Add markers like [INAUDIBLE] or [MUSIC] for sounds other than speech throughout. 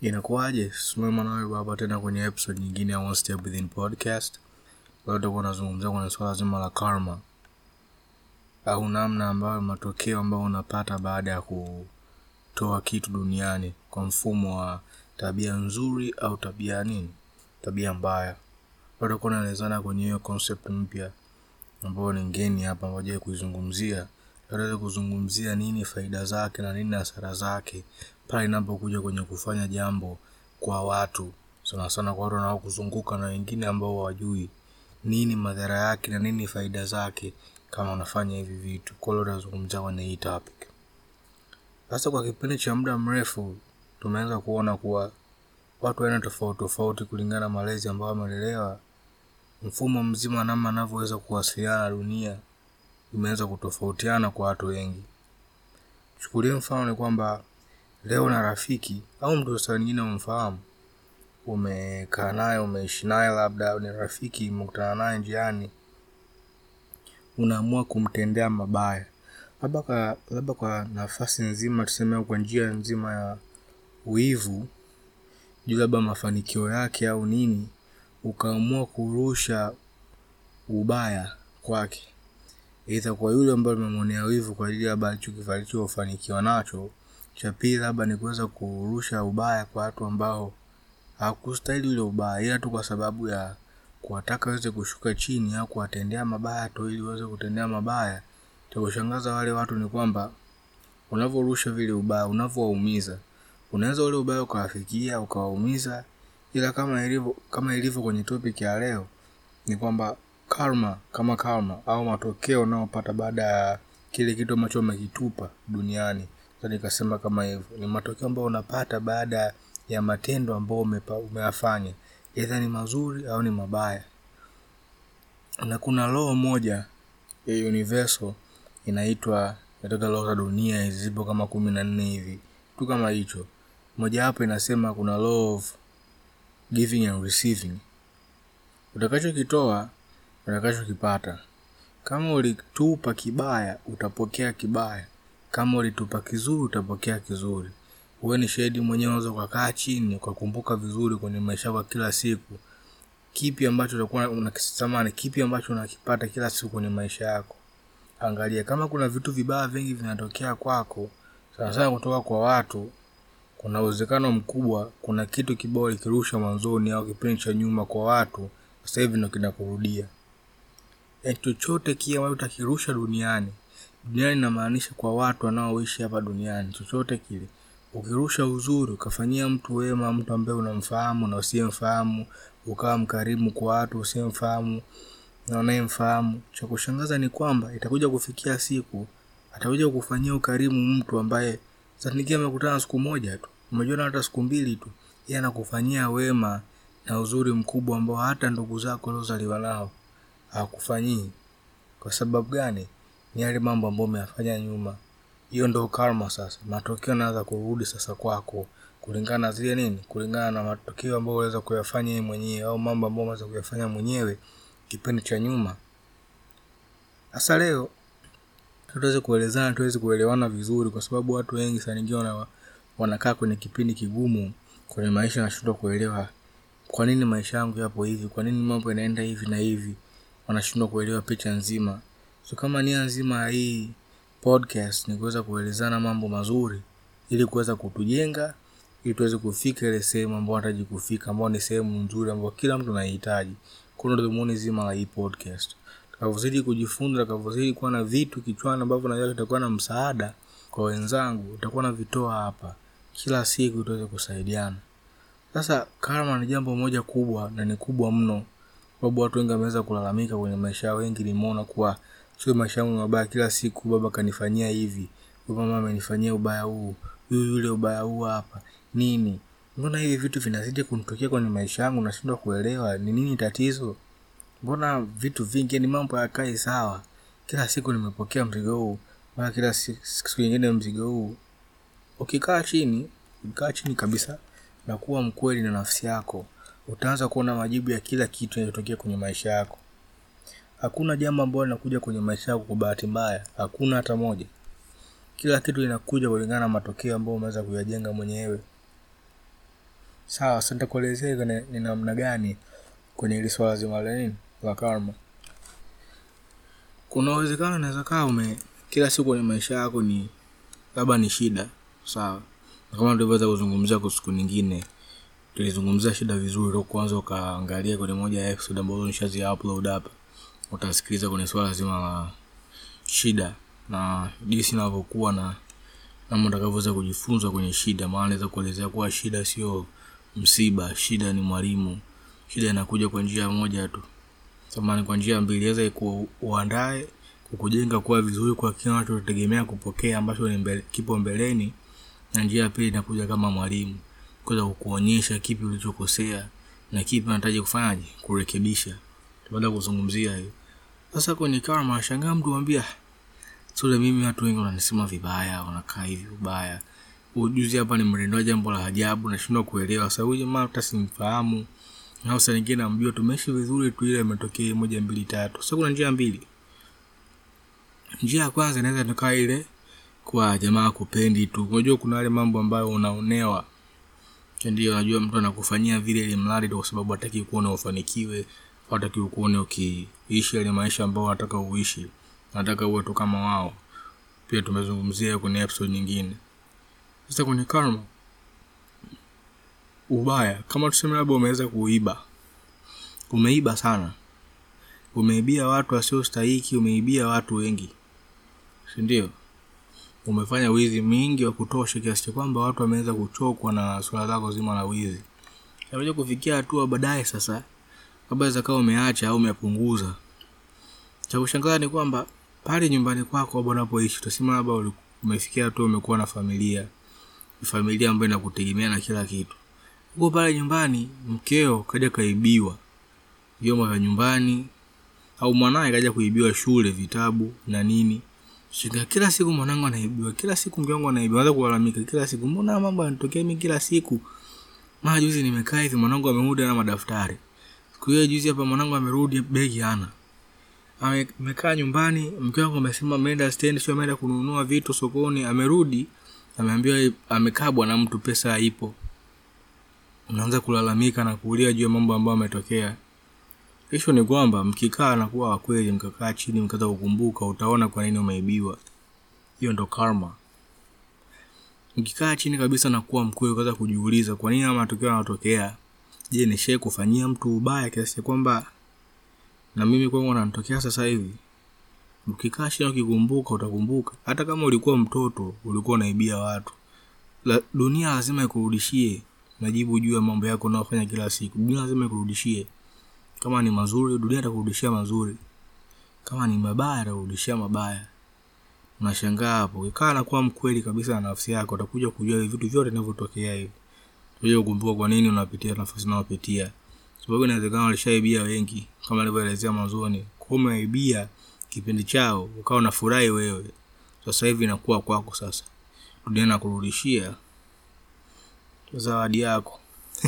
inakuwaje? Simama nawe baba tena kwenye episode nyingine ya One Step Within podcast. Leo tutakuwa nazungumzia kwenye swala zima la karma. Au namna ambayo matokeo ambayo unapata baada ya kutoa kitu duniani kwa mfumo wa tabia nzuri au tabia nini? Tabia mbaya. Tutakuwa naelezana kwenye hiyo concept mpya ambayo ni ngeni hapa moja kuizungumzia tutaweza kuzungumzia nini faida zake na nini hasara zake pale inapokuja kwenye kufanya jambo kwa watu. Sana sana kwa watu wanaokuzunguka na wengine ambao hawajui nini madhara yake na nini faida zake kama unafanya hivi vitu. Kwa kwenye hii topic. Sasa kwa kipindi cha muda mrefu tumeanza kuona kuwa watu aina tofauti tofauti kulingana na malezi ambayo wamelelewa mfumo mzima namna anavyoweza kuwasiliana na dunia imeweza kutofautiana kwa watu wengi. Chukulia mfano ni kwamba leo na rafiki au mtu sasa nyingine umfahamu umekaa naye umeishi naye labda ni rafiki umekutana naye njiani unaamua kumtendea mabaya. Labda kwa labda kwa nafasi nzima tuseme kwa njia nzima ya wivu juu labda mafanikio yake au nini ukaamua kurusha ubaya kwake eidha kwa yule ambaye umemwonea wivu kwa ajili labda alichofanikiwa nacho cha pili labda ni kuweza kurusha ubaya kwa watu ambao hawakustahili ule ubaya. Ila tu kwa sababu ya kuwataka waweze kushuka chini au kuwatendea mabaya tu ili waweze kutendea mabaya cha kushangaza wale watu ni kwamba unavyorusha vile ubaya unavyowaumiza unaweza ule ubaya ukawafikia ukawaumiza. Ila kama ilivyo kama ilivyo kwenye topic ya leo ni kwamba karma kama karma au matokeo unaopata baada ya kile kitu ambacho umekitupa duniani. Nikasema kama hivyo ni matokeo ambayo unapata baada ya matendo ambayo umeyafanya. Edha ni mazuri au ni mabaya. Na kuna roho moja ya universal inaitwa inatoka roho za dunia zipo kama kumi na nne hivi. Tu kama hicho. Mojawapo inasema kuna law of giving and receiving. Utakachokitoa utakachokipata kama ulitupa kibaya utapokea kibaya. Kama ulitupa kizuri utapokea kizuri. Uwe ni shahidi mwenyewe unaweza ukakaa chini ukakumbuka vizuri kwenye maisha yako kila siku. Kipi ambacho utakuwa unakitamani kipi ambacho unakipata kila siku kwenye maisha yako? Angalia kama kuna vitu vibaya vingi vinatokea kwako sana sana kutoka kwa watu kuna uwezekano mkubwa kuna kitu kibaya ulikirusha mwanzoni au kipindi cha nyuma kwa watu sasa hivi ndo kinakurudia yani chochote kile ambacho utakirusha duniani. Duniani inamaanisha kwa watu wanaoishi hapa duniani chochote kile. Ukirusha uzuri ukafanyia mtu wema mtu ambaye unamfahamu na usiyemfahamu ukawa mkarimu kwa watu usiyemfahamu na unayemfahamu cha kushangaza ni kwamba itakuja kufikia siku atakuja kufanyia ukarimu mtu ambaye sanikia amekutana siku moja tu. Umejiona hata siku mbili tu yeye anakufanyia wema na uzuri mkubwa ambao hata ndugu zako uliozaliwa nao hawakufanyii kwa sababu gani? Ni yale mambo ambayo umeyafanya nyuma. Hiyo ndo karma sasa. Matokeo yanaanza kurudi sasa kwako. Kulingana na zile nini? Kulingana na matokeo ambayo unaweza kuyafanya yeye mwenyewe au mambo ambayo unaweza kuyafanya mwenyewe kipindi cha nyuma. Sasa leo tuweze kuelezana tuweze kuelewana vizuri kwa sababu watu wengi sana ingia wana, wanakaa kwenye kipindi kigumu kwenye maisha wanashindwa kuelewa. Kwa nini maisha yangu yapo hivi? Kwa nini mambo yanaenda hivi na hivi wanashindwa kuelewa picha nzima. So kama nia nzima ya hii podcast ni kuweza kuelezana mambo mazuri ili kuweza kutujenga ili tuweze kufika ile sehemu ambayo nataji kufika ambao ni sehemu nzuri ambayo kila mtu anahitaji. Kuna zima la hii podcast. Takavyozidi kujifunza takavyozidi kuwa na vitu kichwani ambavyo najua vitakuwa na msaada kwa wenzangu utakuwa na vitoa hapa. Kila siku tuweze kusaidiana. Sasa karma ni jambo moja kubwa na ni kubwa mno sababu watu wengi wameweza kulalamika kwenye maisha yao. Wengi nimeona kuwa sio maisha yangu mabaya kila siku baba kanifanyia hivi mama amenifanyia ubaya huu huyu yule ubaya huu hapa nini? Mbona hivi vitu vinazidi kunitokea kwenye maisha yangu nashindwa kuelewa ni nini tatizo? Mbona vitu vingi ni mambo yakai sawa. Kila siku nimepokea mzigo huu mara kila siku nyingine mzigo huu. Ukikaa chini ukikaa chini kabisa na kuwa mkweli na nafsi yako utaanza kuona majibu ya kila kitu kinachotokea kwenye maisha yako. Hakuna jambo ambalo linakuja kwenye maisha yako kwa bahati mbaya. Hakuna hata moja. Kila kitu inakuja kulingana na matokeo ambayo umeweza kuyajenga mwenyewe. Sawa sasa nitakuelezea ni, namna gani kwenye hili swala zima la nini? La karma. Kuna uwezekano unaweza kaa ume kila siku kwenye maisha yako ni labda ni shida. Sawa. Na kama tulivyoweza kuzungumzia kwa siku nyingine tulizungumzia shida vizuri leo kwanza ukaangalia kwenye moja ya episode ambazo nishazi upload hapa utasikiliza kwenye swala zima la shida na jinsi inavyokuwa na namna utakavyoweza kujifunza kwenye shida. Maana naweza kuelezea kuwa shida sio msiba shida ni mwalimu shida inakuja kwa njia moja tu. Samani kwa njia mbili aweza kuandae kukujenga kuwa vizuri kwa kile unachotegemea kupokea ambacho mbele, kipo mbeleni na njia ya pili inakuja kama mwalimu kuweza kukuonyesha kipi ulichokosea na kipi unahitaji kufanyaje kurekebisha. Baada kuzungumzia hiyo sasa kwenye karma nashangaa mtu mwambia sule mimi watu wengi wananisema vibaya wanakaa hivi ubaya ujuzi hapa ni mrendoa jambo la ajabu nashindwa kuelewa. Sasa huyu jamaa hata simfahamu. Au saa nyingine namjua tumeishi vizuri tu ile imetokea moja mbili tatu. Sasa kuna njia mbili. Njia ya kwanza inaweza tukaa ile kwa jamaa kupendi tu. Unajua kuna wale mambo ambayo unaonewa ndio najua mtu anakufanyia vile ili mradi kwa sababu hataki kuona ufanikiwe hataki kuone ukiishi ile maisha ambayo anataka uishi. Nataka uwe tu kama wao. Pia tumezungumzia kwenye episode nyingine. Sasa kwenye karma ubaya kama tuseme labda umeweza kuiba. Umeiba sana. Umeibia watu wasiostahiki umeibia watu wengi. Sindio umefanya wizi mingi wa kutosha kiasi cha kwamba watu wameanza kuchokwa na swala lako zima la wizi. Takuja kufikia hatua baadaye sasa labda zakawa umeacha au umepunguza. Cha kushangaza ni kwamba pale nyumbani kwako labda unapoishi utasema labda umefikia hatua umekuwa na familia. Familia ambayo inakutegemea na kila kitu. Huko pale nyumbani mkeo kaja kaibiwa. Vyombo vya nyumbani au mwanaye kaja kuibiwa shule vitabu na nini Shika, kila siku mwanangu anaibiwa kila siku mke wangu anaibiwa anza kulalamika kila siku mbona mambo yanatokea mimi kila siku? Mara juzi nimekaa hivi mwanangu amerudi na madaftari. Siku hiyo juzi hapa mwanangu amerudi begi hana. Amekaa nyumbani mke wangu amesema ameenda stendi sio ameenda kununua vitu sokoni amerudi ameambiwa amekabwa na mtu pesa haipo. Unaanza kulalamika na kuulia juu ya mambo ambayo ametokea kesho ni kwamba mkikaa na kuwa wakweli mkakaa chini mkaanza kukumbuka utaona kwa nini umeibiwa. Hiyo ndo karma. Mkikaa chini kabisa na kuwa mkweli ukaanza kujiuliza kwa nini matokeo yanatokea je nishai kufanyia mtu ubaya kiasi cha kwamba na mimi kwangu nanitokea sasa hivi? Ukikaa chini ukikumbuka utakumbuka. Hata kama ulikuwa mtoto ulikuwa unaibia watu. La, dunia lazima ikurudishie. Majibu juu ya mambo yako unayofanya kila siku. Dunia lazima ikurudishie kama ni mazuri dunia atakurudishia mazuri. Kama ni mabaya atakurudishia mabaya. Unashangaa hapo. Ukikaa na kuwa mkweli kabisa na nafsi yako utakuja kujua vitu vyote vinavyotokea hivi. Utakuja kukumbuka kwa nini unapitia nafasi unayopitia. Sababu inawezekana walishaibia wengi kama alivyoelezea mwanzoni. Umeibia kipindi chao ukawa unafurahi wewe. Sasa hivi inakuwa kwako sasa. Dunia nakurudishia zawadi yako.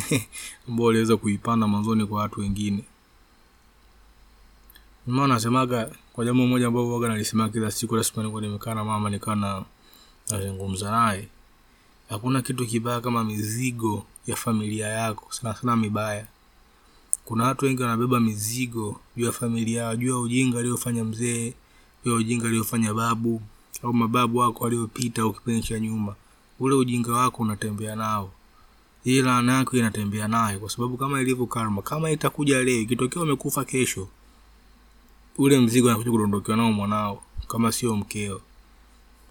[LAUGHS] Ambao uliweza kuipanda mwanzoni kwa watu wengine maana nasemaga kwa jambo moja ambao waga nalisema kila siku lazima nilikuwa nimekaa na mama nikawa na nazungumza naye. Hakuna kitu kibaya kama mizigo ya familia yako sana sana mibaya. Kuna watu wengi wanabeba mizigo juu ya familia yao juu ya ujinga aliyofanya mzee juu ya ujinga aliyofanya babu au mababu wako waliopita au kipindi cha nyuma. Ule ujinga wako unatembea nao. Hii laana yako inatembea nayo kwa sababu kama ilivyo karma kama itakuja leo ikitokea umekufa kesho ule mzigo anakuja kudondokewa nao mwanao kama sio mkeo.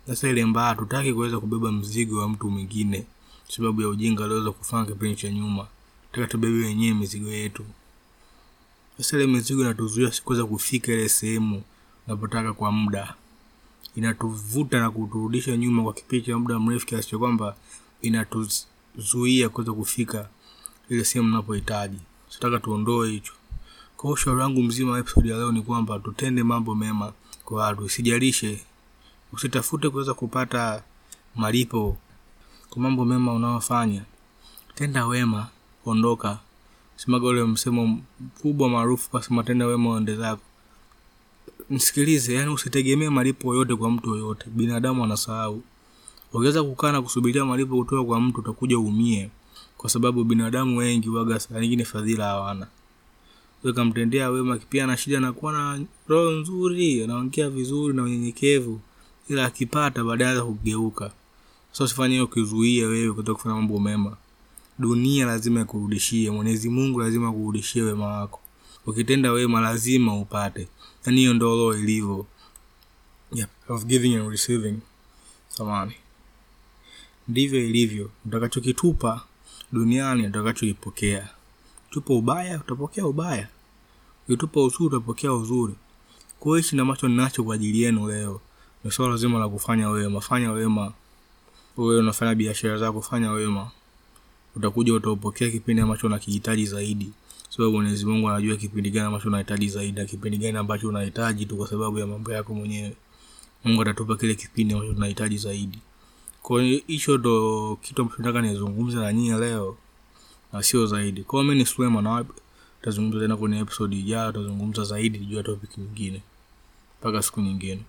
Sasa ile mbaya tutaki kuweza kubeba mzigo wa mtu mwingine sababu ya ujinga aliweza kufanya kipindi cha nyuma. Taka tubebe wenyewe mizigo yetu. Sasa ile mizigo inatuzuia sikuweza kufika ile sehemu unapotaka kwa muda. Inatuvuta na kuturudisha nyuma kwa kipindi cha muda mrefu kiasi cha kwamba inatuzuia kuweza kufika ile sehemu unapohitaji Sitaka tuondoe hicho kwa hiyo ushauri wangu mzima wa episode ya leo ni kwamba tutende mambo mema kwa watu. Usijalishe. Usitafute kuweza kupata malipo kwa mambo mema unaofanya. Tenda wema ondoka. Simaga ule msemo mkubwa maarufu kasema tenda wema uende zako. Msikilize yani usitegemee malipo yoyote kwa mtu yoyote. Binadamu anasahau. Ukiweza kukaa na kusubiria malipo kutoka kwa mtu utakuja uumie. Kwa sababu binadamu wengi waga saa nyingine fadhila hawana kamtendea wema pia na shida anakuwa na roho nzuri anaongea vizuri na unyenyekevu ila akipata baadaye kugeuka. Sasa usifanye hiyo ukizuia wewe kutoka kufanya mambo mema. Dunia lazima ikurudishie mwenyezi mungu lazima akurudishie wema wako. Ukitenda wema lazima upate. Yani hiyo ndio roho ilivyo. Yeah, of giving and receiving. Samani ndivyo ilivyo. Utakachokitupa duniani utakachokipokea tupa ubaya utapokea ubaya. Ukitupa uzuri utapokea uzuri. Kwa hiyo na macho ninacho kwa ajili yenu leo. Ni swala zima la kufanya wema. Fanya wema. Wewe unafanya biashara zako fanya wema. Utakuja utaupokea kipindi ambacho unakihitaji zaidi. Sababu mwenyezi mungu anajua kipindi gani ambacho unahitaji zaidi na kipindi gani ambacho unahitaji tu kwa sababu ya mambo yako mwenyewe. Mungu atatupa kile kipindi ambacho tunahitaji zaidi. Kwa hicho ndo kitu ambacho nataka nizungumze na nyie leo na sio zaidi. Kwao mi ni swema na tazungumza tena kwenye episode ijayo tazungumza zaidi juu ya topic nyingine. Mpaka siku nyingine